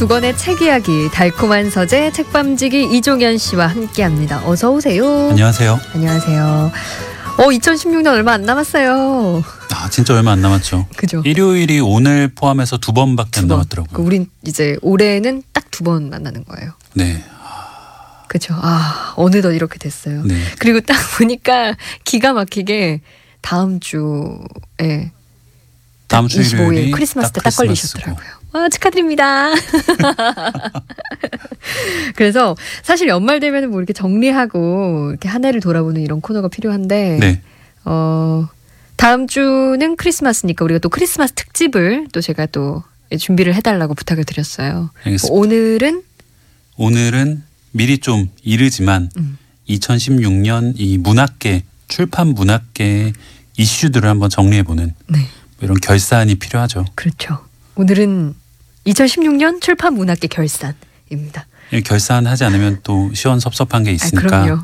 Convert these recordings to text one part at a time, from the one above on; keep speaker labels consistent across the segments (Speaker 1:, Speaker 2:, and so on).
Speaker 1: 두 권의 책 이야기, 달콤한 서재 책밤지기 이종현 씨와 함께합니다. 어서 오세요.
Speaker 2: 안녕하세요.
Speaker 1: 안녕하세요. 어, 2016년 얼마 안 남았어요.
Speaker 2: 아 진짜 얼마 안 남았죠.
Speaker 1: 그죠?
Speaker 2: 일요일이 오늘 포함해서 두 번밖에
Speaker 1: 안두 번.
Speaker 2: 남았더라고요.
Speaker 1: 그 우린 이제 올해는 딱 두 번 만나는 거예요.
Speaker 2: 네,
Speaker 1: 그죠? 아, 어느덧 이렇게 됐어요.
Speaker 2: 네.
Speaker 1: 그리고 딱 보니까 기가 막히게 다음 주에
Speaker 2: 다음 주
Speaker 1: 25일
Speaker 2: 일요일이
Speaker 1: 크리스마스 때 딱. 걸리셨더라고요. 와 축하드립니다. 그래서 사실 연말 되면 뭐 이렇게 정리하고 이렇게 한 해를 돌아보는 이런 코너가 필요한데
Speaker 2: 네,
Speaker 1: 어 다음 주는 크리스마스니까 우리가 또 크리스마스 특집을 또 제가 또 준비를 해달라고 부탁을 드렸어요.
Speaker 2: 알겠습니다.
Speaker 1: 오늘은
Speaker 2: 오늘은 미리 좀 이르지만
Speaker 1: 음.
Speaker 2: 2016년 이 문학계 출판 문학계 이슈들을 한번 정리해보는 네뭐 이런 결산이 필요하죠.
Speaker 1: 그렇죠. 오늘은 2016년 출판 문학계 결산입니다.
Speaker 2: 이 결산하지 않으면 또 시원섭섭한 게
Speaker 1: 아,
Speaker 2: 있으니까
Speaker 1: 그럼요.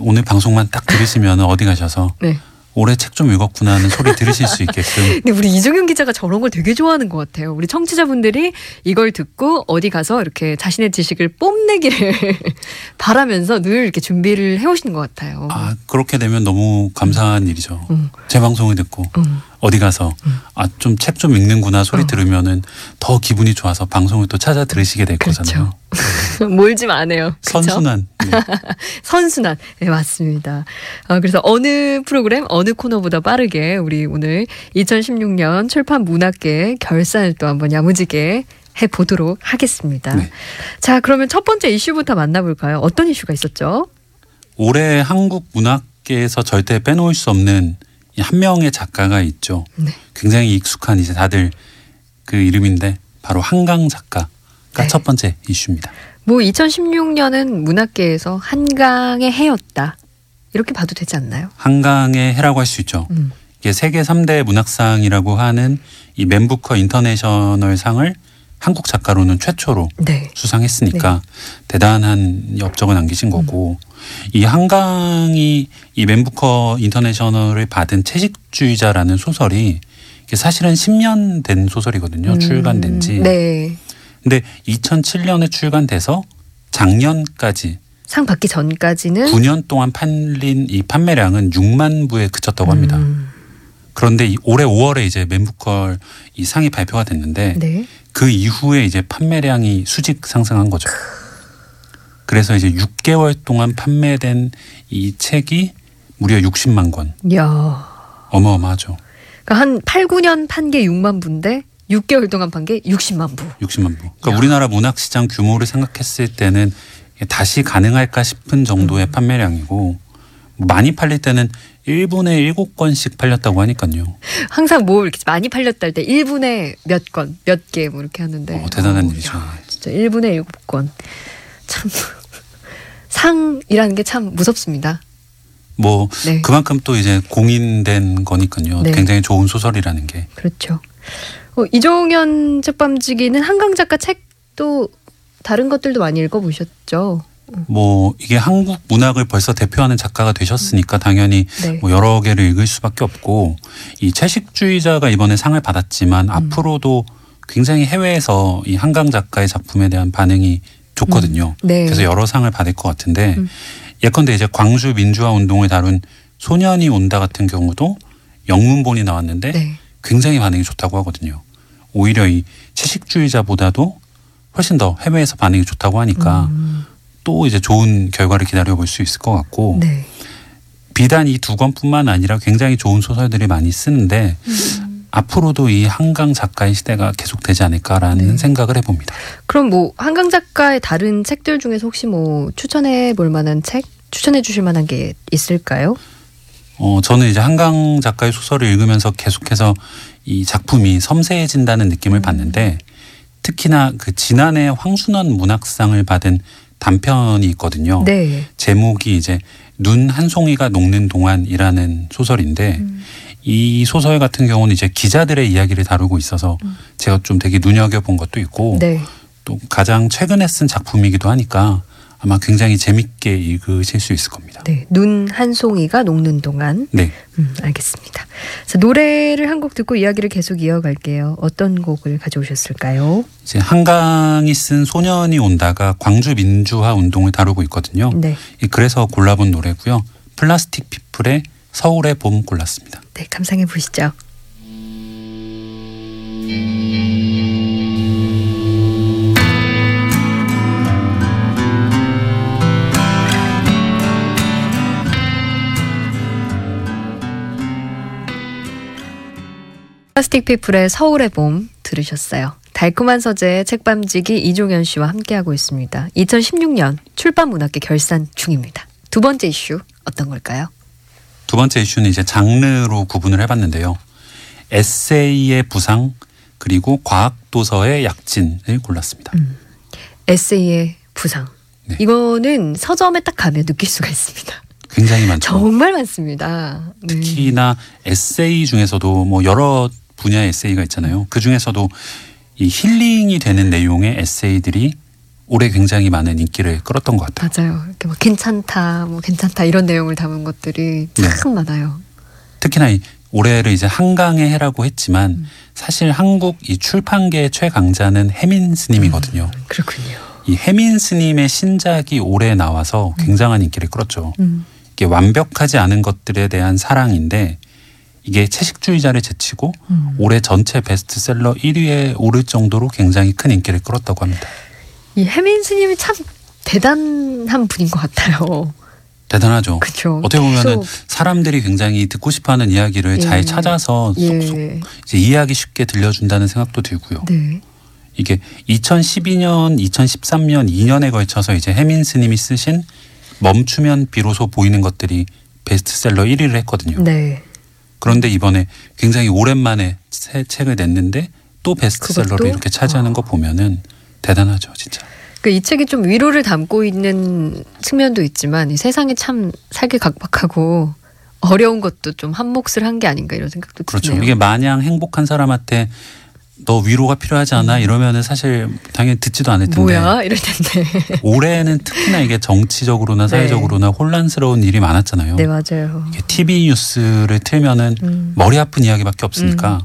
Speaker 2: 오늘 방송만 딱 들으시면 어디 가셔서
Speaker 1: 네.
Speaker 2: 올해 책 좀 읽었구나 하는 소리 들으실 수 있게끔
Speaker 1: 근데 우리 이종현 기자가 저런 걸 되게 좋아하는 것 같아요. 우리 청취자분들이 이걸 듣고 어디 가서 이렇게 자신의 지식을 뽐내기를 바라면서 늘 이렇게 준비를 해오시는 것 같아요.
Speaker 2: 아 그렇게 되면 너무 감사한 일이죠.
Speaker 1: 음,
Speaker 2: 제 방송을 듣고
Speaker 1: 음.
Speaker 2: 어디 가서
Speaker 1: 음.
Speaker 2: 아좀 책 좀 읽는구나 소리
Speaker 1: 어.
Speaker 2: 들으면은 더 기분이 좋아서 방송을 또 찾아 들으시게 될
Speaker 1: 그렇죠.
Speaker 2: 거잖아요.
Speaker 1: 몰지 마네요.
Speaker 2: 선순환. 네.
Speaker 1: 선순환. 네, 맞습니다. 어, 그래서 어느 프로그램, 어느 코너보다 빠르게 우리 오늘 2016년 출판 문학계 결산을 또 한번 야무지게 해보도록 하겠습니다.
Speaker 2: 네.
Speaker 1: 자, 그러면 첫 번째 이슈부터 만나볼까요? 어떤 이슈가 있었죠?
Speaker 2: 올해 한국 문학계에서 절대 빼놓을 수 없는 이 한 명의 작가가 있죠.
Speaker 1: 네.
Speaker 2: 굉장히 익숙한 이제 다들 그 이름인데 바로 한강 작가가
Speaker 1: 네.
Speaker 2: 첫 번째 이슈입니다.
Speaker 1: 뭐 2016년은 문학계에서 한강의 해였다. 이렇게 봐도 되지 않나요?
Speaker 2: 한강의 해라고 할 수 있죠.
Speaker 1: 음.
Speaker 2: 이게 세계 3대 문학상이라고 하는 이 맨부커 인터내셔널 상을 한국 작가로는 최초로
Speaker 1: 네.
Speaker 2: 수상했으니까 대단한 업적을 남기신 거고 이 한강이 이 맨부커 인터내셔널을 받은 채식주의자라는 소설이 사실은 10년 된 소설이거든요.
Speaker 1: 음,
Speaker 2: 출간된 지.
Speaker 1: 네.
Speaker 2: 근데 2007년에 출간돼서 작년까지
Speaker 1: 상 받기 전까지는
Speaker 2: 9년 동안 팔린 이 판매량은 6만 부에 그쳤다고 합니다.
Speaker 1: 음,
Speaker 2: 그런데 이 올해 5월에 이제 맨부컬 이 상이 발표가 됐는데
Speaker 1: 네.
Speaker 2: 그 이후에 이제 판매량이 수직 상승한 거죠. 그래서 이제 6개월 동안 판매된 이 책이 무려 60만 권.
Speaker 1: 야.
Speaker 2: 어마어마하죠.
Speaker 1: 그러니까 한 8, 9년 판 게 6만 부인데 6개월 동안 판 게 60만 부.
Speaker 2: 60만 부. 그러니까
Speaker 1: 야.
Speaker 2: 우리나라 문학 시장 규모를 생각했을 때는 다시 가능할까 싶은 정도의 판매량이고 많이 팔릴 때는 1분에 7권씩 팔렸다고 하니까요.
Speaker 1: 항상 뭐 이렇게 많이 팔렸다 할 때 1분에 몇 건, 몇 개 뭐 이렇게 하는데.
Speaker 2: 어, 대단한
Speaker 1: 어우,
Speaker 2: 일이죠.
Speaker 1: 야, 진짜 1분에 7건. 참 상이라는 게 참 무섭습니다.
Speaker 2: 뭐
Speaker 1: 네.
Speaker 2: 그만큼 또 이제 공인된 거니까요.
Speaker 1: 네.
Speaker 2: 굉장히 좋은 소설이라는 게.
Speaker 1: 그렇죠. 어, 이종현 책밤지기는 한강 작가 책도 다른 것들도 많이 읽어보셨죠?
Speaker 2: 뭐 이게 한국 문학을 벌써 대표하는 작가가 되셨으니까 당연히
Speaker 1: 네.
Speaker 2: 뭐 여러 개를 읽을 수밖에 없고 이 채식주의자가 이번에 상을 받았지만
Speaker 1: 음.
Speaker 2: 앞으로도 굉장히 해외에서 이 한강 작가의 작품에 대한 반응이 좋거든요.
Speaker 1: 네.
Speaker 2: 그래서 여러 상을 받을 것 같은데
Speaker 1: 음.
Speaker 2: 예컨대 이제 광주 민주화 운동을 다룬 소년이 온다 같은 경우도 영문본이 나왔는데
Speaker 1: 네.
Speaker 2: 굉장히 반응이 좋다고 하거든요. 오히려 이 채식주의자보다도 훨씬 더 해외에서 반응이 좋다고 하니까
Speaker 1: 음,
Speaker 2: 또 이제 좋은 결과를 기다려 볼 수 있을 것 같고
Speaker 1: 네.
Speaker 2: 비단 이 두 권뿐만 아니라 굉장히 좋은 소설들이 많이 쓰는데
Speaker 1: 음.
Speaker 2: 앞으로도 이 한강 작가의 시대가 계속되지 않을까라는
Speaker 1: 네.
Speaker 2: 생각을 해봅니다.
Speaker 1: 그럼 뭐 한강 작가의 다른 책들 중에서 혹시 뭐 추천해 볼 만한 책, 추천해 주실 만한 게 있을까요?
Speaker 2: 어, 저는 이제 한강 작가의 소설을 읽으면서 계속해서 이 작품이 섬세해진다는 느낌을 받는데 특히나 그 지난해 황순원 문학상을 받은 단편이 있거든요.
Speaker 1: 네.
Speaker 2: 제목이 이제 눈 한 송이가 녹는 동안이라는 소설인데
Speaker 1: 음.
Speaker 2: 이 소설 같은 경우는 이제 기자들의 이야기를 다루고 있어서 제가 좀 되게 눈여겨본 것도 있고
Speaker 1: 네.
Speaker 2: 또 가장 최근에 쓴 작품이기도 하니까 아마 굉장히 재밌게 읽으실 수 있을 겁니다.
Speaker 1: 네, 눈 한 송이가 녹는 동안.
Speaker 2: 네.
Speaker 1: 음, 알겠습니다. 자, 노래를 한 곡 듣고 이야기를 계속 이어갈게요. 어떤 곡을 가져오셨을까요?
Speaker 2: 이제 한강이 쓴 소년이 온다가 광주 민주화 운동을 다루고 있거든요.
Speaker 1: 네,
Speaker 2: 이 그래서 골라본 노래고요. 플라스틱 피플의 서울의 봄 골랐습니다.
Speaker 1: 네, 감상해 보시죠. 플라스틱 피플의 서울의 봄 들으셨어요. 달콤한 서재 책밤지기 이종현 씨와 함께하고 있습니다. 2016년 출판문학계 결산 중입니다. 두 번째 이슈 어떤 걸까요?
Speaker 2: 두 번째 이슈는 이제 장르로 구분을 해봤는데요. 에세이의 부상 그리고 과학 도서의 약진을 골랐습니다.
Speaker 1: 음. 에세이의 부상.
Speaker 2: 네.
Speaker 1: 이거는 서점에 딱 가면 느낄 수가 있습니다.
Speaker 2: 굉장히 많죠.
Speaker 1: 정말 많습니다. 네.
Speaker 2: 특히나 에세이 중에서도 뭐 여러 분야의 에세이가 있잖아요. 그 중에서도 이 힐링이 되는 내용의 에세이들이 올해 굉장히 많은 인기를 끌었던 것 같아요.
Speaker 1: 맞아요. 이렇게 막 괜찮다, 뭐 괜찮다 이런 내용을 담은 것들이
Speaker 2: 네.
Speaker 1: 참 많아요.
Speaker 2: 특히나 이 올해를 이제 한강의 해라고 했지만
Speaker 1: 음.
Speaker 2: 사실 한국 이 출판계 최강자는 해민 스님이거든요.
Speaker 1: 그렇군요.
Speaker 2: 이 해민 스님의 신작이 올해 나와서 굉장한 인기를 끌었죠.
Speaker 1: 음.
Speaker 2: 이게 완벽하지 않은 것들에 대한 사랑인데 이게 채식주의자를 제치고
Speaker 1: 음.
Speaker 2: 올해 전체 베스트셀러 1위에 오를 정도로 굉장히 큰 인기를 끌었다고 합니다.
Speaker 1: 이 해민 스님이 참 대단한 분인 것 같아요.
Speaker 2: 대단하죠.
Speaker 1: 그렇죠.
Speaker 2: 어떻게 보면은 사람들이 굉장히 듣고 싶어하는 이야기를
Speaker 1: 예.
Speaker 2: 잘 찾아서 쏙쏙
Speaker 1: 예.
Speaker 2: 이제 이해하기 쉽게 들려준다는 생각도 들고요.
Speaker 1: 네.
Speaker 2: 이게 2012년, 2013년 2년에 걸쳐서 이제 해민 스님이 쓰신 멈추면 비로소 보이는 것들이 베스트셀러 1위를 했거든요.
Speaker 1: 네.
Speaker 2: 그런데 이번에 굉장히 오랜만에 새 책을 냈는데 또 베스트셀러를
Speaker 1: 그것도?
Speaker 2: 이렇게 차지하는
Speaker 1: 어.
Speaker 2: 거 보면은 대단하죠, 진짜.
Speaker 1: 그이 책이 좀 위로를 담고 있는 측면도 있지만 이 세상이 참 살기 각박하고 어려운 것도 좀 한 몫을 한 게 아닌가 이런 생각도
Speaker 2: 그렇죠.
Speaker 1: 드네요.
Speaker 2: 이게 마냥 행복한 사람한테 너 위로가 필요하지 않아 이러면은 사실 당연히 듣지도 않을 텐데
Speaker 1: 음. 뭐야 이럴 텐데.
Speaker 2: 올해는 특히나 이게 정치적으로나
Speaker 1: 네.
Speaker 2: 사회적으로나 혼란스러운 일이 많았잖아요.
Speaker 1: 네 맞아요.
Speaker 2: 이게 TV 뉴스를 틀면은
Speaker 1: 음.
Speaker 2: 머리 아픈 이야기밖에 없으니까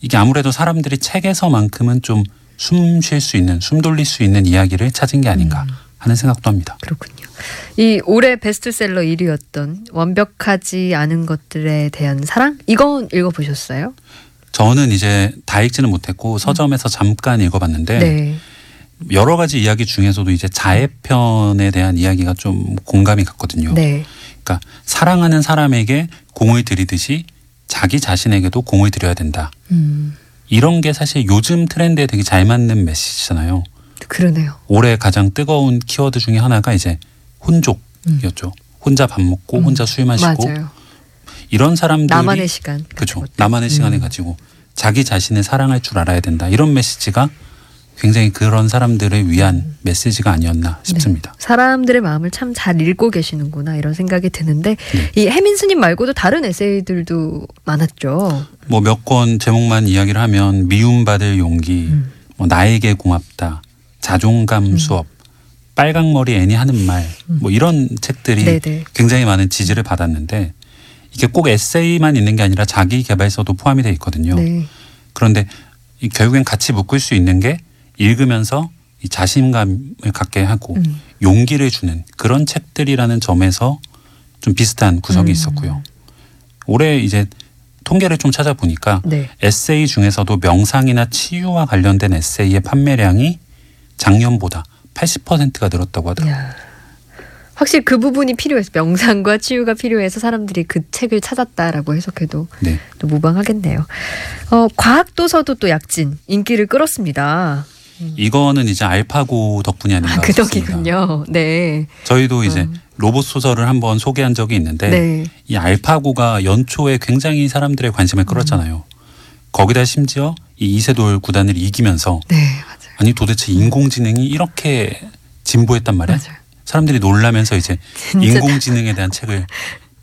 Speaker 2: 이게 아무래도 사람들이 책에서만큼은 좀 숨 쉴 수 있는 숨 돌릴 수 있는 이야기를 찾은 게 아닌가
Speaker 1: 음.
Speaker 2: 하는 생각도 합니다.
Speaker 1: 그렇군요. 이 올해 베스트셀러 1위였던 완벽하지 않은 것들에 대한 사랑 이건 읽어보셨어요?
Speaker 2: 저는 이제 다 읽지는 못했고 서점에서 잠깐 읽어봤는데
Speaker 1: 네.
Speaker 2: 여러 가지 이야기 중에서도 이제 자해편에 대한 이야기가 좀 공감이 갔거든요.
Speaker 1: 네.
Speaker 2: 그러니까 사랑하는 사람에게 공을 들이듯이 자기 자신에게도 공을 들여야 된다.
Speaker 1: 음,
Speaker 2: 이런 게 사실 요즘 트렌드에 되게 잘 맞는 메시지잖아요.
Speaker 1: 그러네요.
Speaker 2: 올해 가장 뜨거운 키워드 중에 하나가 이제 혼족이었죠. 혼자 밥 먹고
Speaker 1: 음,
Speaker 2: 혼자 술 마시고
Speaker 1: 맞아요.
Speaker 2: 이런 사람들이
Speaker 1: 나만의 시간.
Speaker 2: 그렇죠. 나만의 시간을
Speaker 1: 음.
Speaker 2: 가지고 자기 자신을 사랑할 줄 알아야 된다. 이런 메시지가 굉장히 그런 사람들을 위한 메시지가 아니었나 싶습니다.
Speaker 1: 네. 사람들의 마음을 참 잘 읽고 계시는구나 이런 생각이 드는데
Speaker 2: 네.
Speaker 1: 이 해민 스님 말고도 다른 에세이들도 많았죠.
Speaker 2: 뭐 몇 권 제목만 이야기를 하면 미움받을 용기,
Speaker 1: 음.
Speaker 2: 뭐 나에게 고맙다, 자존감 수업, 빨강머리 애니 하는 말, 뭐 이런 책들이
Speaker 1: 음. 네네.
Speaker 2: 굉장히 많은 지지를 받았는데 이게 꼭 에세이만 있는 게 아니라 자기 개발서도 포함이 돼 있거든요.
Speaker 1: 네.
Speaker 2: 그런데 이 결국엔 같이 묶을 수 있는 게 읽으면서 이 자신감을 갖게 하고
Speaker 1: 음.
Speaker 2: 용기를 주는 그런 책들이라는 점에서 좀 비슷한 구석이
Speaker 1: 음.
Speaker 2: 있었고요. 올해 이제 통계를 좀 찾아보니까
Speaker 1: 네.
Speaker 2: 에세이 중에서도 명상이나 치유와 관련된 에세이의 판매량이 작년보다 80%가 늘었다고 하더라고요.
Speaker 1: 야. 확실히 그 부분이 필요해서 명상과 치유가 필요해서 사람들이 그 책을 찾았다라고 해석해도
Speaker 2: 네.
Speaker 1: 또 무방하겠네요. 어, 과학 도서도 또 약진 인기를 끌었습니다.
Speaker 2: 이거는 이제 알파고 덕분이 아닌가
Speaker 1: 아, 그
Speaker 2: 싶습니다.
Speaker 1: 덕이군요. 네.
Speaker 2: 저희도 이제
Speaker 1: 음.
Speaker 2: 로봇 소설을 한번 소개한 적이 있는데
Speaker 1: 네.
Speaker 2: 이 알파고가 연초에 굉장히 사람들의 관심을 끌었잖아요. 거기다 심지어 이 이세돌 구단을 이기면서
Speaker 1: 네, 맞아요.
Speaker 2: 아니 도대체 인공지능이 이렇게 진보했단 말이야.
Speaker 1: 맞아요.
Speaker 2: 사람들이 놀라면서 이제 인공지능에 대한 책을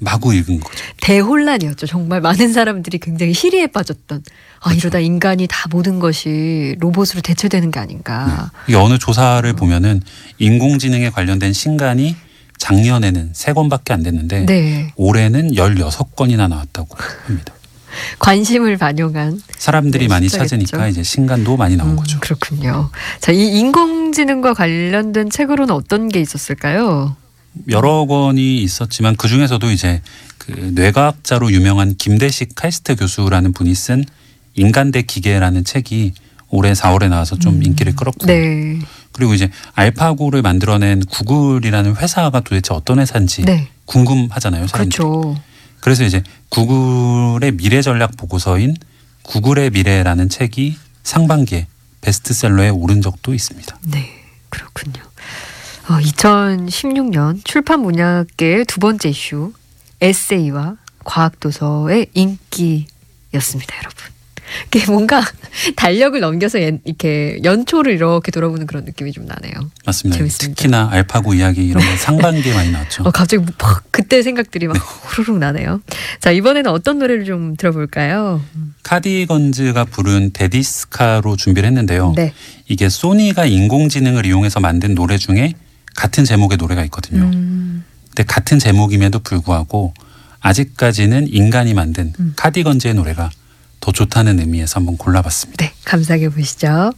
Speaker 2: 마구 읽은 거죠.
Speaker 1: 대혼란이었죠. 정말 많은 사람들이 굉장히 시리에 빠졌던. 아
Speaker 2: 그렇죠.
Speaker 1: 이러다 인간이 다 모든 것이 로봇으로 대체되는 게 아닌가.
Speaker 2: 이게 어느 조사를 보면은 인공지능에 관련된 신간이 작년에는 세권밖에안 됐는데
Speaker 1: 네.
Speaker 2: 올해는 16건이나 나왔다고 합니다.
Speaker 1: 관심을 반영한
Speaker 2: 사람들이
Speaker 1: 네,
Speaker 2: 많이. 찾으니까 이제 신간도 많이 나온
Speaker 1: 음,
Speaker 2: 거죠.
Speaker 1: 그렇군요. 자, 이 인공지능과 관련된 책으로는 어떤 게 있었을까요?
Speaker 2: 여러 권이 있었지만 그 중에서도 이제 그 뇌과학자로 유명한 김대식 카이스트 교수라는 분이 쓴 인간 대 기계라는 책이 올해 4월에 나와서 좀
Speaker 1: 음.
Speaker 2: 인기를 끌었고
Speaker 1: 네.
Speaker 2: 그리고 이제 알파고를 만들어낸 구글이라는 회사가 도대체 어떤 회사인지
Speaker 1: 네.
Speaker 2: 궁금하잖아요. 사람들이.
Speaker 1: 그렇죠.
Speaker 2: 그래서 이제 구글의 미래 전략 보고서인 구글의 미래라는 책이 상반기에 베스트셀러에 오른 적도 있습니다.
Speaker 1: 네. 그렇군요. 어, 2016년 출판 문학계의 두 번째 이슈 에세이와 과학도서의 인기였습니다, 여러분. 이게 뭔가 달력을 넘겨서 연- 이렇게 연초를 이렇게 돌아보는 그런 느낌이 좀 나네요.
Speaker 2: 맞습니다.
Speaker 1: 재밌습니다.
Speaker 2: 특히나 알파고 이야기 이런 거 상반기에 많이 나왔죠.
Speaker 1: 어, 갑자기 막 그때 생각들이 막 후루룩 나네요. 자, 이번에는 어떤 노래를 좀 들어볼까요?
Speaker 2: 카디건즈가 부른 데디스카로 준비를 했는데요.
Speaker 1: 네.
Speaker 2: 이게 소니가 인공지능을 이용해서 만든 노래 중에 같은 제목의 노래가 있거든요.
Speaker 1: 음,
Speaker 2: 근데 같은 제목임에도 불구하고 아직까지는 인간이 만든
Speaker 1: 음.
Speaker 2: 카디건즈의 노래가 더 좋다는 의미에서 한번 골라봤습니다.
Speaker 1: 네, 감상해 보시죠.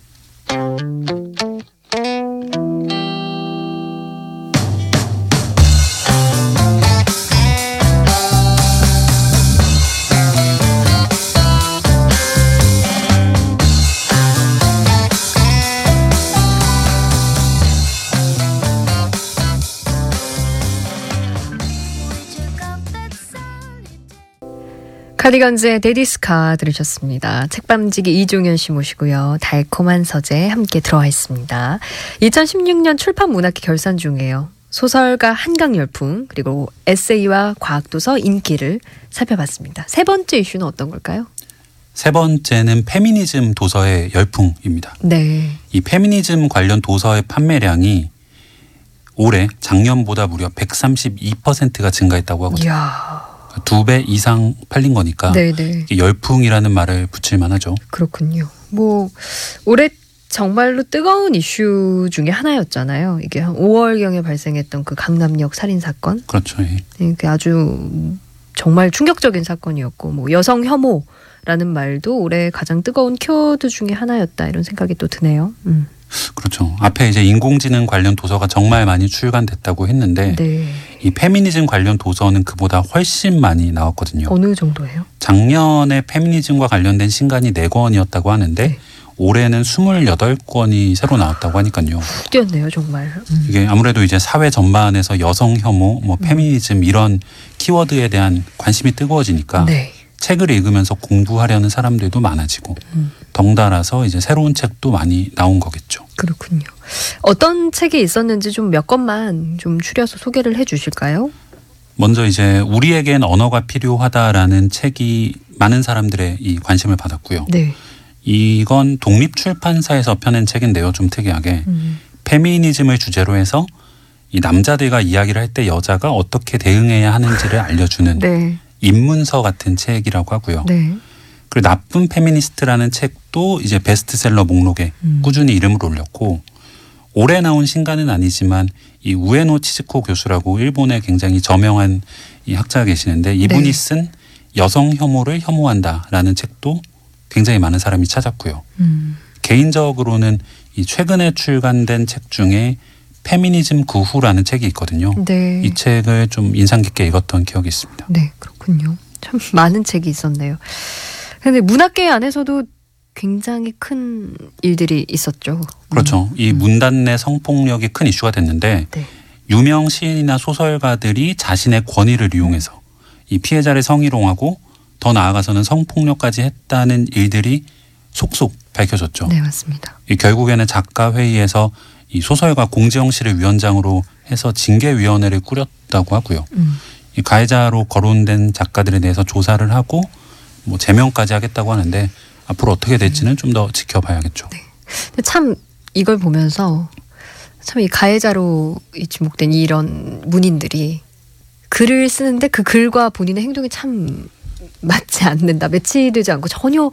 Speaker 1: 카디건즈의 데디스카 들으셨습니다. 책밤지기 이종현 씨 모시고요. 달콤한 서재 함께 들어와 있습니다. 2016년 출판 문학회 결산 중이에요. 소설가 한강 열풍 그리고 에세이와 과학도서 인기를 살펴봤습니다. 세 번째 이슈는 어떤 걸까요?
Speaker 2: 세 번째는 페미니즘 도서의 열풍입니다.
Speaker 1: 네.
Speaker 2: 이 페미니즘 관련 도서의 판매량이 올해 작년보다 무려 132%가 증가했다고 하거든요.
Speaker 1: 이야.
Speaker 2: 두 배 이상 팔린 거니까
Speaker 1: 네네.
Speaker 2: 이게 열풍이라는 말을 붙일 만하죠.
Speaker 1: 그렇군요. 뭐 올해 정말로 뜨거운 이슈 중에 하나였잖아요. 이게 한 5월경에 발생했던 그 강남역 살인 사건.
Speaker 2: 그렇죠. 예.
Speaker 1: 이게 아주 정말 충격적인 사건이었고 뭐 여성 혐오라는 말도 올해 가장 뜨거운 키워드 중에 하나였다 이런 생각이 또 드네요. 음.
Speaker 2: 그렇죠. 앞에 이제 인공지능 관련 도서가 정말 많이 출간됐다고 했는데
Speaker 1: 네.
Speaker 2: 이 페미니즘 관련 도서는 그보다 훨씬 많이 나왔거든요.
Speaker 1: 어느 정도예요?
Speaker 2: 작년에 페미니즘과 관련된 신간이 4권이었다고 하는데
Speaker 1: 네.
Speaker 2: 올해는 28권이 새로 나왔다고 하니까요.
Speaker 1: 훅 뛰었네요, 정말. 음.
Speaker 2: 이게 아무래도 이제 사회 전반에서 여성 혐오, 뭐 페미니즘 이런 키워드에 대한 관심이 뜨거워지니까
Speaker 1: 네.
Speaker 2: 책을 읽으면서 공부하려는 사람들도 많아지고
Speaker 1: 음.
Speaker 2: 덩달아서 이제 새로운 책도 많이 나온 거겠죠.
Speaker 1: 그렇군요. 어떤 책이 있었는지 좀몇 것만 좀 추려서 소개를 해 주실까요?
Speaker 2: 먼저 이제 우리에겐 언어가 필요하다라는 책이 많은 사람들의 이 관심을 받았고요.
Speaker 1: 네.
Speaker 2: 이건 독립 출판사에서 펴낸 책인데요. 좀 특이하게
Speaker 1: 음.
Speaker 2: 페미니즘을 주제로 해서 이 남자들과 이야기를 할 때 여자가 어떻게 대응해야 하는지를 알려주는
Speaker 1: 네.
Speaker 2: 입문서 같은 책이라고 하고요.
Speaker 1: 네.
Speaker 2: 그리고 나쁜 페미니스트라는 책도 이제 베스트셀러 목록에
Speaker 1: 음.
Speaker 2: 꾸준히 이름을 올렸고 올해 나온 신간은 아니지만 이 우에노 치즈코 교수라고 일본에 굉장히 저명한 이 학자가 계시는데 이분이
Speaker 1: 네.
Speaker 2: 쓴 여성 혐오를 혐오한다라는 책도 굉장히 많은 사람이 찾았고요.
Speaker 1: 음.
Speaker 2: 개인적으로는 이 최근에 출간된 책 중에 페미니즘 그 후라는 책이 있거든요.
Speaker 1: 네.
Speaker 2: 이 책을 좀 인상 깊게 읽었던 기억이 있습니다.
Speaker 1: 네, 그렇군요. 참 많은 책이 있었네요. 근데 문학계 안에서도 굉장히 큰 일들이 있었죠.
Speaker 2: 그렇죠. 이 문단 내 성폭력이 큰 이슈가 됐는데
Speaker 1: 네.
Speaker 2: 유명 시인이나 소설가들이 자신의 권위를 이용해서 이 피해자를 성희롱하고 더 나아가서는 성폭력까지 했다는 일들이 속속 밝혀졌죠.
Speaker 1: 네, 맞습니다.
Speaker 2: 이 결국에는 작가 회의에서 이 소설가 공지영 씨를 위원장으로 해서 징계위원회를 꾸렸다고 하고요.
Speaker 1: 음.
Speaker 2: 이 가해자로 거론된 작가들에 대해서 조사를 하고 뭐 제명까지 하겠다고 하는데 앞으로 어떻게 될지는 좀 더 지켜봐야겠죠.
Speaker 1: 근데 참 이걸 보면서 참 이 가해자로 이 지목된 이런 문인들이 글을 쓰는데 그 글과 본인의 행동이 참 맞지 않는다. 매치되지 않고 전혀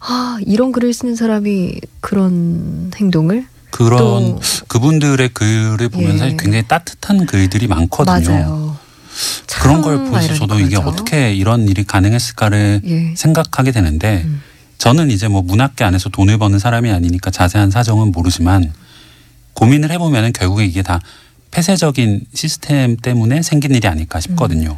Speaker 1: 아 이런 글을 쓰는 사람이 그런 행동을
Speaker 2: 그런
Speaker 1: 또-
Speaker 2: 그분들의 글을 보면
Speaker 1: 예.
Speaker 2: 사실 굉장히 따뜻한 글들이 많거든요.
Speaker 1: 맞아요.
Speaker 2: 그런 참걸 보면서 저도
Speaker 1: 아이러니컬하죠.
Speaker 2: 이게 어떻게 이런 일이 가능했을까를
Speaker 1: 예.
Speaker 2: 생각하게 되는데
Speaker 1: 음.
Speaker 2: 저는 이제 뭐 문학계 안에서 돈을 버는 사람이 아니니까 자세한 사정은 모르지만 고민을 해보면은 결국에 이게 다 폐쇄적인 시스템 때문에 생긴 일이 아닐까 싶거든요.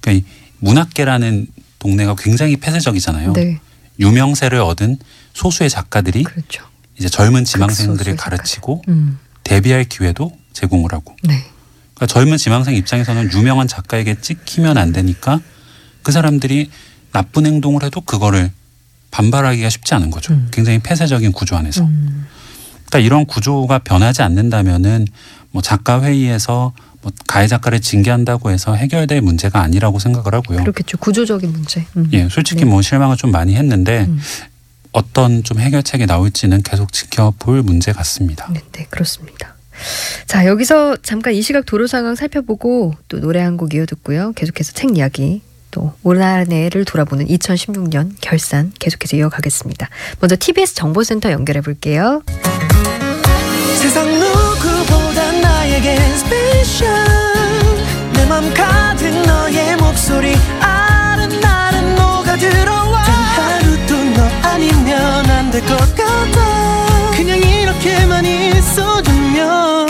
Speaker 2: 그러니까 이 문학계라는 동네가 굉장히 폐쇄적이잖아요.
Speaker 1: 네,
Speaker 2: 유명세를 얻은 소수의 작가들이
Speaker 1: 그렇죠.
Speaker 2: 이제 젊은 지망생들을 가르치고
Speaker 1: 음,
Speaker 2: 데뷔할 기회도 제공을 하고
Speaker 1: 네,
Speaker 2: 그러니까 젊은 지망생 입장에서는 유명한 작가에게 찍히면 안 되니까 그 사람들이 나쁜 행동을 해도 그거를 반발하기가 쉽지 않은 거죠.
Speaker 1: 음.
Speaker 2: 굉장히 폐쇄적인 구조 안에서.
Speaker 1: 음,
Speaker 2: 그러니까 이런 구조가 변하지 않는다면은 뭐 작가 회의에서 뭐 가해 작가를 징계한다고 해서 해결될 문제가 아니라고 생각을 하고요.
Speaker 1: 그렇겠죠. 구조적인 문제. 음.
Speaker 2: 예, 솔직히
Speaker 1: 네.
Speaker 2: 뭐 실망을 좀 많이 했는데
Speaker 1: 음.
Speaker 2: 어떤 좀 해결책이 나올지는 계속 지켜볼 문제 같습니다.
Speaker 1: 네, 네, 그렇습니다. 자, 여기서 잠깐 이 시각 도로 상황 살펴보고 또 노래 한 곡 이어 듣고요. 계속해서 책 이야기 또 올한 해를 돌아보는 2016년 결산 계속해서 이어가겠습니다. 먼저 TBS 정보센터 연결해 볼게요.
Speaker 3: 그냥 이렇게만 있어 주면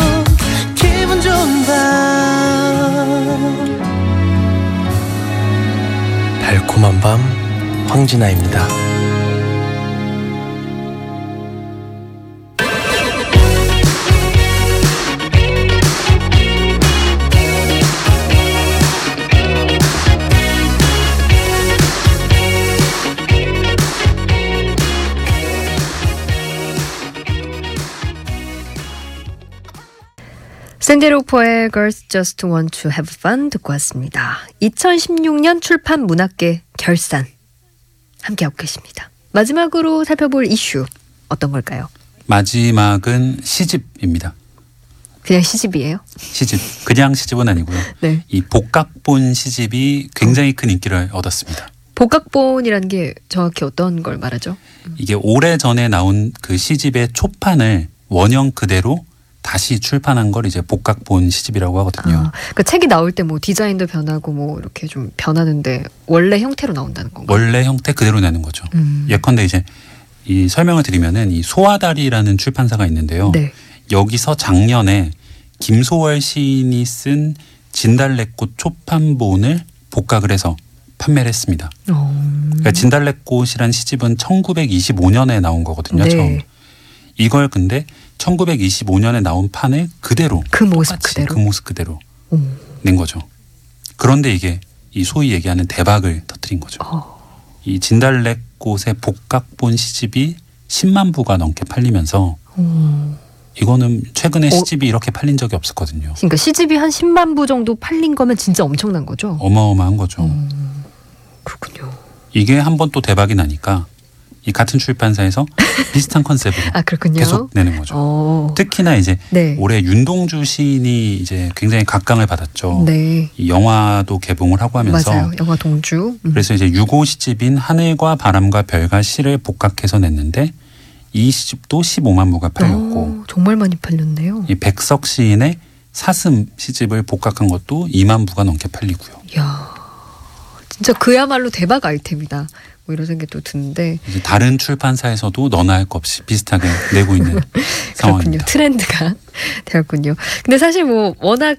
Speaker 3: 기분 좋은 밤. 달콤한 밤 황진아입니다
Speaker 1: 샌디로퍼의 Girls Just Want to Have Fun 듣고 왔습니다. 2016년 출판 문학계 결산 함께하고 계십니다. 마지막으로 살펴볼 이슈 어떤 걸까요?
Speaker 2: 마지막은 시집입니다.
Speaker 1: 그냥 시집이에요?
Speaker 2: 시집. 그냥 시집은 아니고요.
Speaker 1: 네.
Speaker 2: 이 복각본 시집이 굉장히 큰 인기를 얻었습니다.
Speaker 1: 복각본이라는 게 정확히 어떤 걸 말하죠?
Speaker 2: 이게 오래 전에 나온 그 시집의 초판을 원형 그대로 다시 출판한 걸 이제 복각본 시집이라고 하거든요.
Speaker 1: 아, 그 책이 나올 때 뭐 디자인도 변하고 뭐 이렇게 좀 변하는데 원래 형태로 나온다는 건가요?
Speaker 2: 원래 형태 그대로 내는 거죠.
Speaker 1: 음.
Speaker 2: 예컨대 이제 이 설명을 드리면은 이 소아다리라는 출판사가 있는데요.
Speaker 1: 네.
Speaker 2: 여기서 작년에 김소월 시인이 쓴 진달래꽃 초판본을 복각을 해서 판매를 했습니다.
Speaker 1: 어,
Speaker 2: 그러니까 진달래꽃이란 시집은 1925년에 나온 거거든요.
Speaker 1: 네.
Speaker 2: 처음. 이걸 근데 1925년에 나온 판을 그대로
Speaker 1: 그 모습
Speaker 2: 똑같이
Speaker 1: 그대로.
Speaker 2: 그 모습 그대로
Speaker 1: 오.
Speaker 2: 낸 거죠. 그런데 이게 이 소위 얘기하는 대박을 터뜨린 거죠.
Speaker 1: 어.
Speaker 2: 이 진달래꽃의 복각본 시집이 10만 부가 넘게 팔리면서
Speaker 1: 오.
Speaker 2: 이거는 최근에
Speaker 1: 어?
Speaker 2: 시집이 이렇게 팔린 적이 없었거든요.
Speaker 1: 그러니까 시집이 한 10만 부 정도 팔린 거면 진짜 엄청난 거죠?
Speaker 2: 어마어마한 거죠.
Speaker 1: 음. 그렇군요.
Speaker 2: 이게 한 번 또 대박이 나니까 이 같은 출판사에서 비슷한 컨셉으로
Speaker 1: 아.
Speaker 2: 계속 내는 거죠.
Speaker 1: 어.
Speaker 2: 특히나 이제
Speaker 1: 네.
Speaker 2: 올해 윤동주 시인이 이제 굉장히 각광을 받았죠.
Speaker 1: 네.
Speaker 2: 이 영화도 개봉을 하고 하면서
Speaker 1: 맞아요. 영화 동주. 음.
Speaker 2: 그래서 이제 유고 시집인 하늘과 바람과 별과 시를 복각해서 냈는데 이 시집도 15만 부가 팔렸고
Speaker 1: 어, 정말 많이 팔렸네요.
Speaker 2: 이 백석 시인의 사슴 시집을 복각한 것도 2만 부가 넘게 팔리고요.
Speaker 1: 야 진짜 그야말로 대박 아이템이다. 뭐 이런 생각이 또 드는데
Speaker 2: 다른 출판사에서도 너나 할 것 없이 비슷하게 내고 있는. 상황입니다.
Speaker 1: 트렌드가 되었군요. 근데 사실 뭐 워낙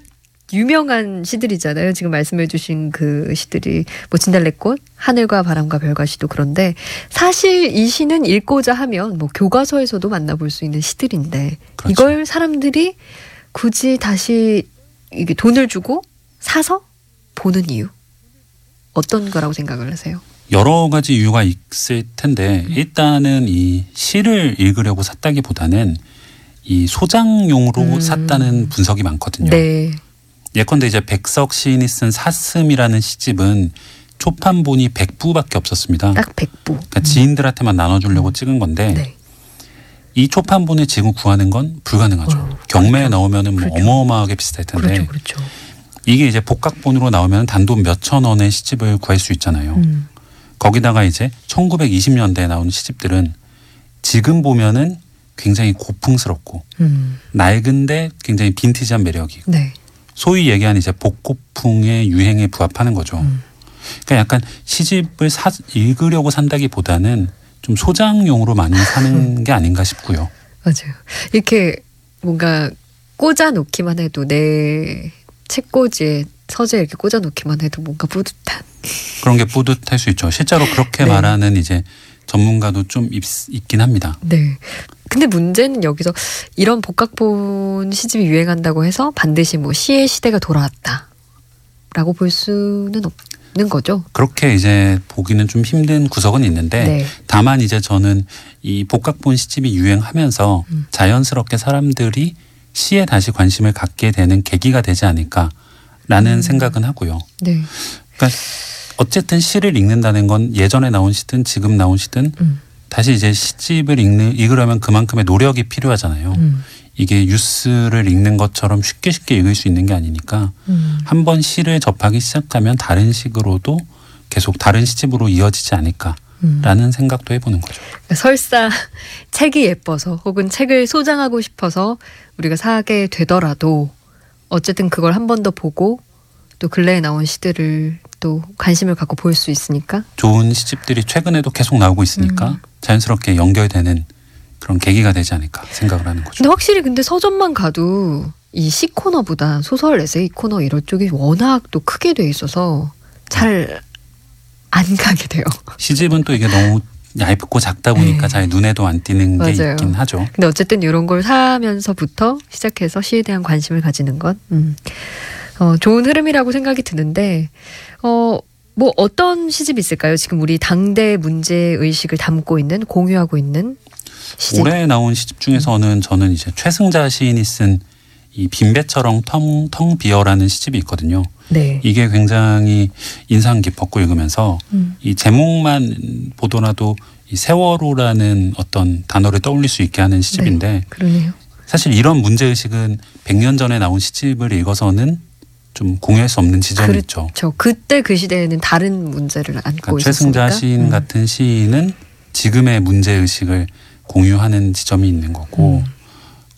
Speaker 1: 유명한 시들이잖아요. 지금 말씀해주신 그 시들이 뭐 진달래꽃, 하늘과 바람과 별과 시도 그런데 사실 이 시는 읽고자 하면 뭐 교과서에서도 만나볼 수 있는 시들인데
Speaker 2: 그렇죠.
Speaker 1: 이걸 사람들이 굳이 다시 이게 돈을 주고 사서 보는 이유 어떤 거라고 생각을 하세요?
Speaker 2: 여러 가지 이유가 있을 텐데
Speaker 1: 음.
Speaker 2: 일단은 이 시를 읽으려고 샀다기보다는 이 소장용으로
Speaker 1: 음.
Speaker 2: 샀다는 분석이 많거든요.
Speaker 1: 네,
Speaker 2: 예컨대 이제 백석 시인이 쓴 사슴이라는 시집은 초판본이 100부밖에 없었습니다.
Speaker 1: 딱 100부.
Speaker 2: 그러니까 지인들한테만 나눠주려고 찍은 건데
Speaker 1: 음. 네.
Speaker 2: 이 초판본을 지금 구하는 건 불가능하죠.
Speaker 1: 어,
Speaker 2: 경매에
Speaker 1: 그렇죠.
Speaker 2: 나오면은 뭐
Speaker 1: 그렇죠.
Speaker 2: 어마어마하게 비쌀 텐데
Speaker 1: 그렇죠, 그렇죠.
Speaker 2: 이게 이제 복각본으로 나오면 단돈 몇천 원의 시집을 구할 수 있잖아요.
Speaker 1: 음.
Speaker 2: 거기다가 이제 1920년대에 나온 시집들은 지금 보면은 굉장히 고풍스럽고
Speaker 1: 음.
Speaker 2: 낡은데 굉장히 빈티지한 매력이
Speaker 1: 네.
Speaker 2: 소위 얘기하는 이제 복고풍의 유행에 부합하는 거죠.
Speaker 1: 음.
Speaker 2: 그러니까 약간 시집을 사, 읽으려고 산다기보다는 좀 소장용으로 많이 사는 게 아닌가 싶고요.
Speaker 1: 맞아요. 이렇게 뭔가 꽂아 놓기만 해도 내 책꽂이에 서재 이렇게 꽂아 놓기만 해도 뭔가 뿌듯한.
Speaker 2: 그런 게 뿌듯할 수 있죠. 실제로 그렇게
Speaker 1: 네.
Speaker 2: 말하는 이제 전문가도 좀 있, 있긴 합니다.
Speaker 1: 네. 근데 문제는 여기서 이런 복각본 시집이 유행한다고 해서 반드시 뭐 시의 시대가 돌아왔다라고 볼 수는 없는 거죠.
Speaker 2: 그렇게 이제 보기는 좀 힘든 구석은 있는데
Speaker 1: 네.
Speaker 2: 다만 이제 저는 이 복각본 시집이 유행하면서
Speaker 1: 음.
Speaker 2: 자연스럽게 사람들이 시에 다시 관심을 갖게 되는 계기가 되지 않을까 라는
Speaker 1: 음.
Speaker 2: 생각은 하고요.
Speaker 1: 네.
Speaker 2: 그러니까 어쨌든 시를 읽는다는 건 예전에 나온 시든 지금 나온 시든
Speaker 1: 음.
Speaker 2: 다시 이제 시집을 읽는 읽으려면 그만큼의 노력이 필요하잖아요.
Speaker 1: 음.
Speaker 2: 이게 뉴스를 읽는 것처럼 쉽게 쉽게 읽을 수 있는 게 아니니까
Speaker 1: 음.
Speaker 2: 한번 시를 접하기 시작하면 다른 식으로도 계속 다른 시집으로 이어지지 않을까 라는
Speaker 1: 음.
Speaker 2: 생각도 해보는 거죠.
Speaker 1: 설사 책이 예뻐서 혹은 책을 소장하고 싶어서 우리가 사게 되더라도 어쨌든 그걸 한 번 더 보고 또 근래에 나온 시들을 또 관심을 갖고 볼 수 있으니까
Speaker 2: 좋은 시집들이 최근에도 계속 나오고 있으니까
Speaker 1: 음.
Speaker 2: 자연스럽게 연결되는 그런 계기가 되지 않을까 생각을 하는 거죠.
Speaker 1: 근데 확실히 근데 서점만 가도 이 시 코너보다 소설 에세이 코너 이런 쪽이 워낙 또 크게 돼 있어서 잘 안 가게 돼요.
Speaker 2: 시집은 또 이게 너무 얇고 작다 보니까
Speaker 1: 네.
Speaker 2: 잘 눈에도 안 띄는 게
Speaker 1: 맞아요.
Speaker 2: 있긴 하죠.
Speaker 1: 근데 어쨌든 이런 걸 사면서부터 시작해서 시에 대한 관심을 가지는 것, 음, 어, 좋은 흐름이라고 생각이 드는데, 어, 뭐 어떤 시집이 있을까요? 지금 우리 당대 문제 의식을 담고 있는, 공유하고 있는 시집.
Speaker 2: 올해 나온 시집 중에서는 저는 이제 최승자 시인이 쓴 이 빈배처럼 텅, 텅 비어라는 시집이 있거든요.
Speaker 1: 네.
Speaker 2: 이게 굉장히 인상 깊었고 읽으면서
Speaker 1: 음,
Speaker 2: 이 제목만 보더라도 이 세월호라는 어떤 단어를 떠올릴 수 있게 하는 시집인데
Speaker 1: 그러네요.
Speaker 2: 사실 이런 문제 의식은 100년 전에 나온 시집을 읽어서는 좀 공유할 수 없는 지점이
Speaker 1: 그렇-
Speaker 2: 있죠.
Speaker 1: 저 그때 그 시대에는 다른 문제를 안고
Speaker 2: 그러니까
Speaker 1: 있었으니까.
Speaker 2: 최승자 시인
Speaker 1: 음.
Speaker 2: 같은 시인은 지금의 문제 의식을 공유하는 지점이 있는 거고
Speaker 1: 음.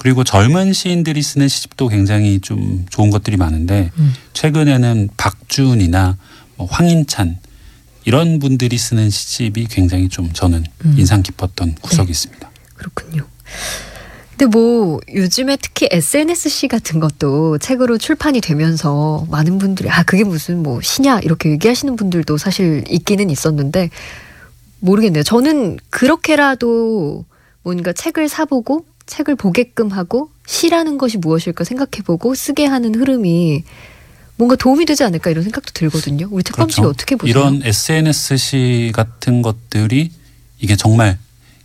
Speaker 2: 그리고 젊은 시인들이 쓰는 시집도 굉장히 좀 좋은 것들이 많은데
Speaker 1: 음.
Speaker 2: 최근에는 박준이나 뭐 황인찬 이런 분들이 쓰는 시집이 굉장히 좀 저는
Speaker 1: 음.
Speaker 2: 인상 깊었던 구석이 있습니다.
Speaker 1: 그렇군요. 근데 뭐 요즘에 특히 SNS 시 같은 것도 책으로 출판이 되면서 많은 분들이 아 그게 무슨 뭐 시냐 이렇게 얘기하시는 분들도 사실 있기는 있었는데 모르겠네요. 저는 그렇게라도 뭔가 책을 사보고 책을 보게끔 하고 시라는 것이 무엇일까 생각해보고 쓰게 하는 흐름이 뭔가 도움이 되지 않을까 이런 생각도 들거든요. 우리 책방식이 어떻게 보세요?
Speaker 2: 그렇죠. 이런 SNS 시 같은 것들이 이게 정말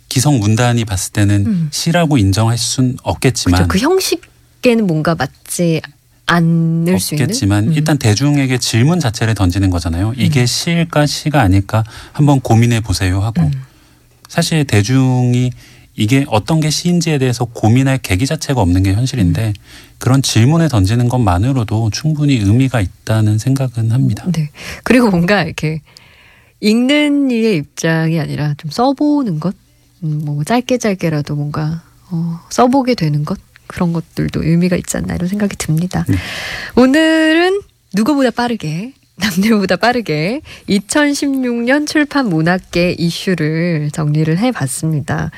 Speaker 2: 기성 문단이 봤을 때는
Speaker 1: 음.
Speaker 2: 시라고 인정할 순 없겠지만
Speaker 1: 그렇죠. 그 형식에는 뭔가 맞지 않을 수 있는
Speaker 2: 없겠지만
Speaker 1: 음.
Speaker 2: 일단 대중에게 질문 자체를 던지는 거잖아요. 이게 시일까 시가 아닐까 한번 고민해 보세요 하고
Speaker 1: 음.
Speaker 2: 사실 대중이 이게 어떤 게 시인지에 대해서 고민할 계기 자체가 없는 게 현실인데 그런 질문을 던지는 것만으로도 충분히 의미가 있다는 생각은 합니다.
Speaker 1: 네. 그리고 뭔가 이렇게 읽는 이의 입장이 아니라 좀 써보는 것, 음, 뭐 짧게 짧게라도 뭔가 어, 써보게 되는 것 그런 것들도 의미가 있지 않나 이런 생각이 듭니다.
Speaker 2: 네.
Speaker 1: 오늘은 누구보다 빠르게 남들보다 빠르게 2016년 출판 문학계 이슈를 정리를 해봤습니다.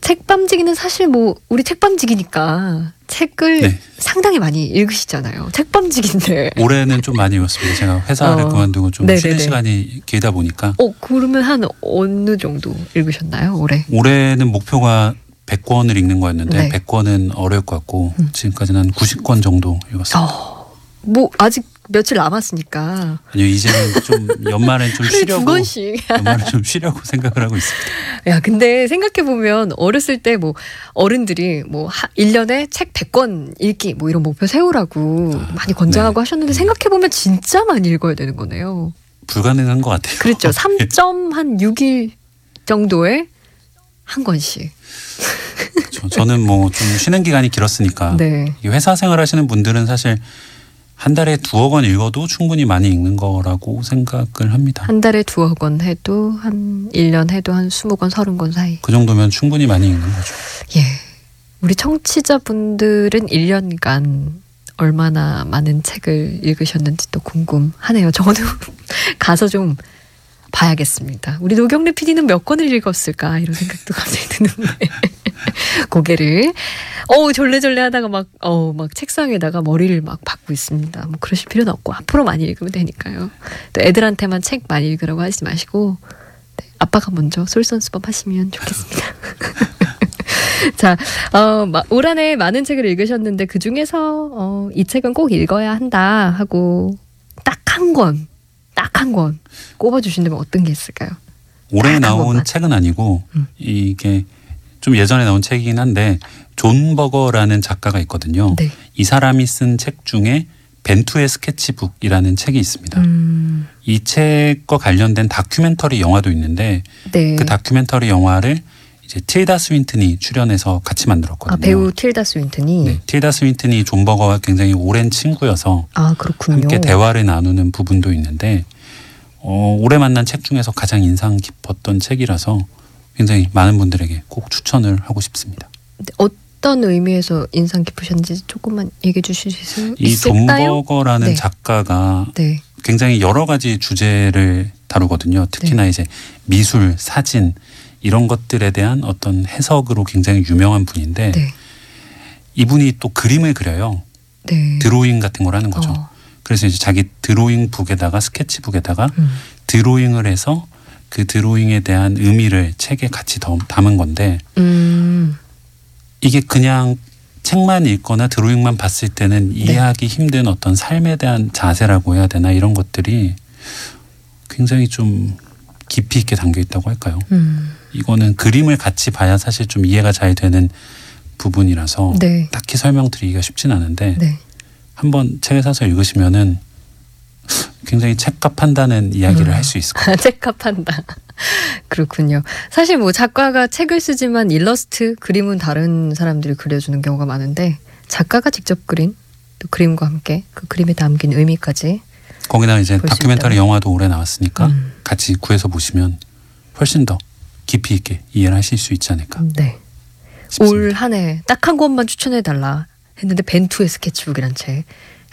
Speaker 1: 책밤지기는 사실 뭐 우리 책밤지기니까 책을
Speaker 2: 네.
Speaker 1: 상당히 많이 읽으시잖아요. 책밤지기인데.
Speaker 2: 올해는 좀 많이 읽었습니다. 제가 회사를
Speaker 1: 어.
Speaker 2: 그만두고 좀
Speaker 1: 네네네.
Speaker 2: 쉬는 시간이 길다 보니까
Speaker 1: 어, 그러면 한 어느 정도 읽으셨나요, 올해?
Speaker 2: 올해는 목표가 100권을 읽는 거였는데
Speaker 1: 네.
Speaker 2: 100권은 어려울 것 같고
Speaker 1: 음.
Speaker 2: 지금까지는 한 90권 정도 읽었어요.
Speaker 1: 어, 뭐 아직 며칠 남았으니까
Speaker 2: 아니요 이제는 좀 연말엔 좀
Speaker 1: 하루에 두
Speaker 2: 쉬려고
Speaker 1: 권씩.
Speaker 2: 연말에 좀 쉬려고 생각을 하고 있습니다.
Speaker 1: 야, 근데 생각해 보면 어렸을 때 뭐 어른들이 뭐 하, 1년에 책 100권 읽기 뭐 이런 목표 세우라고
Speaker 2: 아,
Speaker 1: 많이 권장하고
Speaker 2: 네.
Speaker 1: 하셨는데 생각해 보면 진짜 많이 읽어야 되는 거네요.
Speaker 2: 불가능한 것 같아요.
Speaker 1: 그렇죠. 3.6일 정도에 한 권씩.
Speaker 2: 저, 저는 뭐 좀 쉬는 기간이 길었으니까
Speaker 1: 네.
Speaker 2: 이 회사 생활하시는 분들은 사실 한 달에 두억 원 읽어도 충분히 많이 읽는 거라고 생각을 합니다.
Speaker 1: 한 달에 두억 원 해도 한 1년 해도 한 20권, 30권 사이.
Speaker 2: 그 정도면 충분히 많이 읽는 거죠.
Speaker 1: 예. 우리 청취자분들은 1년간 얼마나 많은 책을 읽으셨는지 또 궁금하네요. 저는 가서 좀 봐야겠습니다. 우리 노경래 PD는 몇 권을 읽었을까 이런 생각도 갑자기 드는데 고개를 어우 졸래졸래 하다가 막 어우 막 책상에다가 머리를 막 박고 있습니다. 뭐 그러실 필요는 없고 앞으로 많이 읽으면 되니까요. 또 애들한테만 책 많이 읽으라고 하지 마시고 네, 아빠가 먼저 솔선수범 하시면 좋겠습니다. 자, 어, 마- 올 한 해 많은 책을 읽으셨는데 그 중에서 어, 이 책은 꼭 읽어야 한다 하고 딱 한 권, 딱 한 권 꼽아주신다면 어떤 게 있을까요?
Speaker 2: 올해 나온
Speaker 1: 권만.
Speaker 2: 책은 아니고
Speaker 1: 음.
Speaker 2: 이게 좀 예전에 나온 책이긴 한데 존 버거라는 작가가 있거든요.
Speaker 1: 네.
Speaker 2: 이 사람이 쓴 책 중에 벤투의 스케치북이라는 책이 있습니다.
Speaker 1: 음,
Speaker 2: 이 책과 관련된 다큐멘터리 영화도 있는데
Speaker 1: 네.
Speaker 2: 그 다큐멘터리 영화를 이제 틸다 스윈튼이 출연해서 같이 만들었거든요.
Speaker 1: 아, 배우 틸다 스윈튼이
Speaker 2: 네, 틸다 스윈튼이 존 버거와 굉장히 오랜 친구여서
Speaker 1: 아.
Speaker 2: 함께 대화를 나누는 부분도 있는데 어, 올해 만난 책 중에서 가장 인상 깊었던 책이라서 굉장히 많은 분들에게 꼭 추천을 하고 싶습니다.
Speaker 1: 어떤 의미에서 인상 깊으셨는지 조금만 얘기해 주실 수 있을까요?
Speaker 2: 버거라는
Speaker 1: 네.
Speaker 2: 작가가
Speaker 1: 네,
Speaker 2: 굉장히 여러 가지 주제를 다루거든요. 특히나 이제 미술, 사진 이런 것들에 대한 어떤 해석으로 굉장히 유명한 분인데
Speaker 1: 네,
Speaker 2: 이분이 또 그림을 그려요.
Speaker 1: 네.
Speaker 2: 드로잉 같은 걸 하는 거죠.
Speaker 1: 어,
Speaker 2: 그래서 이제 자기 드로잉 북에다가 스케치북에다가
Speaker 1: 음,
Speaker 2: 드로잉을 해서 그 드로잉에 대한 의미를 책에 같이 더 담은 건데
Speaker 1: 음,
Speaker 2: 이게 그냥 책만 읽거나 드로잉만 봤을 때는
Speaker 1: 네.
Speaker 2: 이해하기 힘든 어떤 삶에 대한 자세라고 해야 되나 이런 것들이 굉장히 좀 깊이 있게 담겨 있다고 할까요?
Speaker 1: 음,
Speaker 2: 이거는 그림을 같이 봐야 사실 좀 이해가 잘 되는 부분이라서
Speaker 1: 네,
Speaker 2: 딱히 설명드리기가 쉽진 않은데
Speaker 1: 네.
Speaker 2: 한번 책을 사서 읽으시면은 굉장히 책값한다는 이야기를
Speaker 1: 음.
Speaker 2: 할수 있을 것 같아요.
Speaker 1: 책값한다. 그렇군요. 사실 뭐 작가가 책을 쓰지만 일러스트 그림은 다른 사람들이 그려주는 경우가 많은데 작가가 직접 그린 또 그림과 함께 그 그림에 담긴 의미까지
Speaker 2: 거기다 이제 다큐멘터리. 영화도 올해 나왔으니까
Speaker 1: 음.
Speaker 2: 같이 구해서 보시면 훨씬 더 깊이 있게 이해를 하실 수 있지 않을까
Speaker 1: 네.
Speaker 2: 싶습니다.
Speaker 1: 올한 해 딱 한 권만 추천해 달라 했는데 벤투의 스케치북이란 책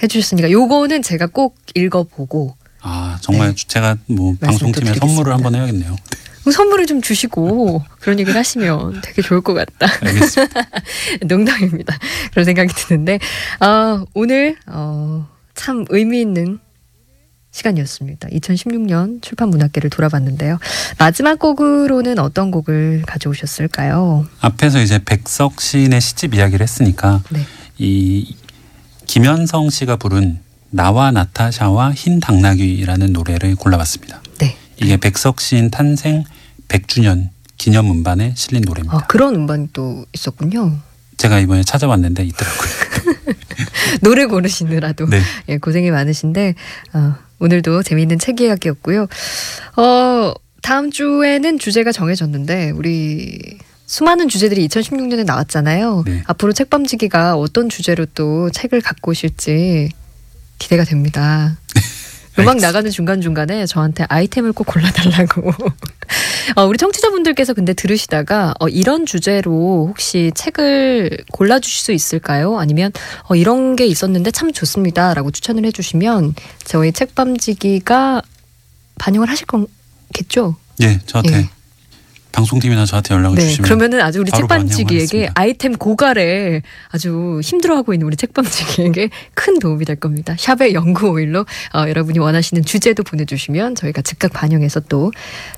Speaker 1: 해주셨으니까 요거는 제가 꼭 읽어보고
Speaker 2: 아 정말
Speaker 1: 네.
Speaker 2: 제가 뭐 방송팀에
Speaker 1: 또
Speaker 2: 선물을. 한번 해야겠네요.
Speaker 1: 선물을 좀 주시고 그런 얘기를 하시면 되게 좋을 것 같다.
Speaker 2: 알겠습니다.
Speaker 1: 농담입니다. 그런 생각이 드는데 아, 오늘 어, 참 의미 있는 시간이었습니다. 2016년 출판 문학계를 돌아봤는데요. 마지막 곡으로는 어떤 곡을 가져오셨을까요?
Speaker 2: 앞에서 이제 백석 시인의 시집 이야기를 했으니까
Speaker 1: 네.
Speaker 2: 이 김현성 씨가 부른 나와 나타샤와 흰 당나귀라는 노래를 골라봤습니다.
Speaker 1: 네.
Speaker 2: 이게 백석 시인 탄생 100주년 기념 음반에 실린 노래입니다.
Speaker 1: 아, 그런 음반이 또 있었군요.
Speaker 2: 제가 이번에 찾아봤는데 있더라고요.
Speaker 1: 노래 고르시느라도
Speaker 2: 네.
Speaker 1: 예, 고생이 많으신데 어, 오늘도 재미있는 책 이야기였고요. 어, 다음 주에는 주제가 정해졌는데 우리 수많은 주제들이 2016년에 나왔잖아요.
Speaker 2: 네.
Speaker 1: 앞으로 책밤지기가 어떤 주제로 또 책을 갖고 오실지 기대가 됩니다. 음악. 나가는 중간중간에 저한테 아이템을 꼭 골라달라고. 어, 우리 청취자분들께서 근데 들으시다가 어, 이런 주제로 혹시 책을 골라주실 수 있을까요? 아니면 어, 이런 게 있었는데 참 좋습니다. 라고 추천을 해주시면 저희 책밤지기가 반영을 하실 거겠죠?
Speaker 2: 예, 저한테
Speaker 1: 예.
Speaker 2: 방송팀이나 저한테 연락을
Speaker 1: 네,
Speaker 2: 주시면
Speaker 1: 그러면은 아주 우리
Speaker 2: 반영하겠습니다.
Speaker 1: 아이템 고갈에 아주 힘들어하고 있는 우리 책밤지기에게 큰 도움이 될 겁니다. 샵의 연구 오일로 어, 여러분이 원하시는 주제도 보내주시면 저희가 즉각 반영해서 또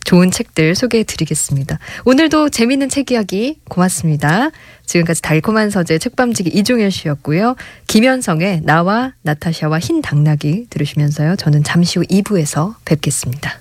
Speaker 1: 좋은 책들 소개해드리겠습니다. 오늘도 재미있는 책 이야기 고맙습니다. 지금까지 달콤한 서재 책밤지기 이종현 씨였고요. 김현성의 나와 나타샤와 흰 당나귀 들으시면서요. 저는 잠시 후 2부에서 뵙겠습니다.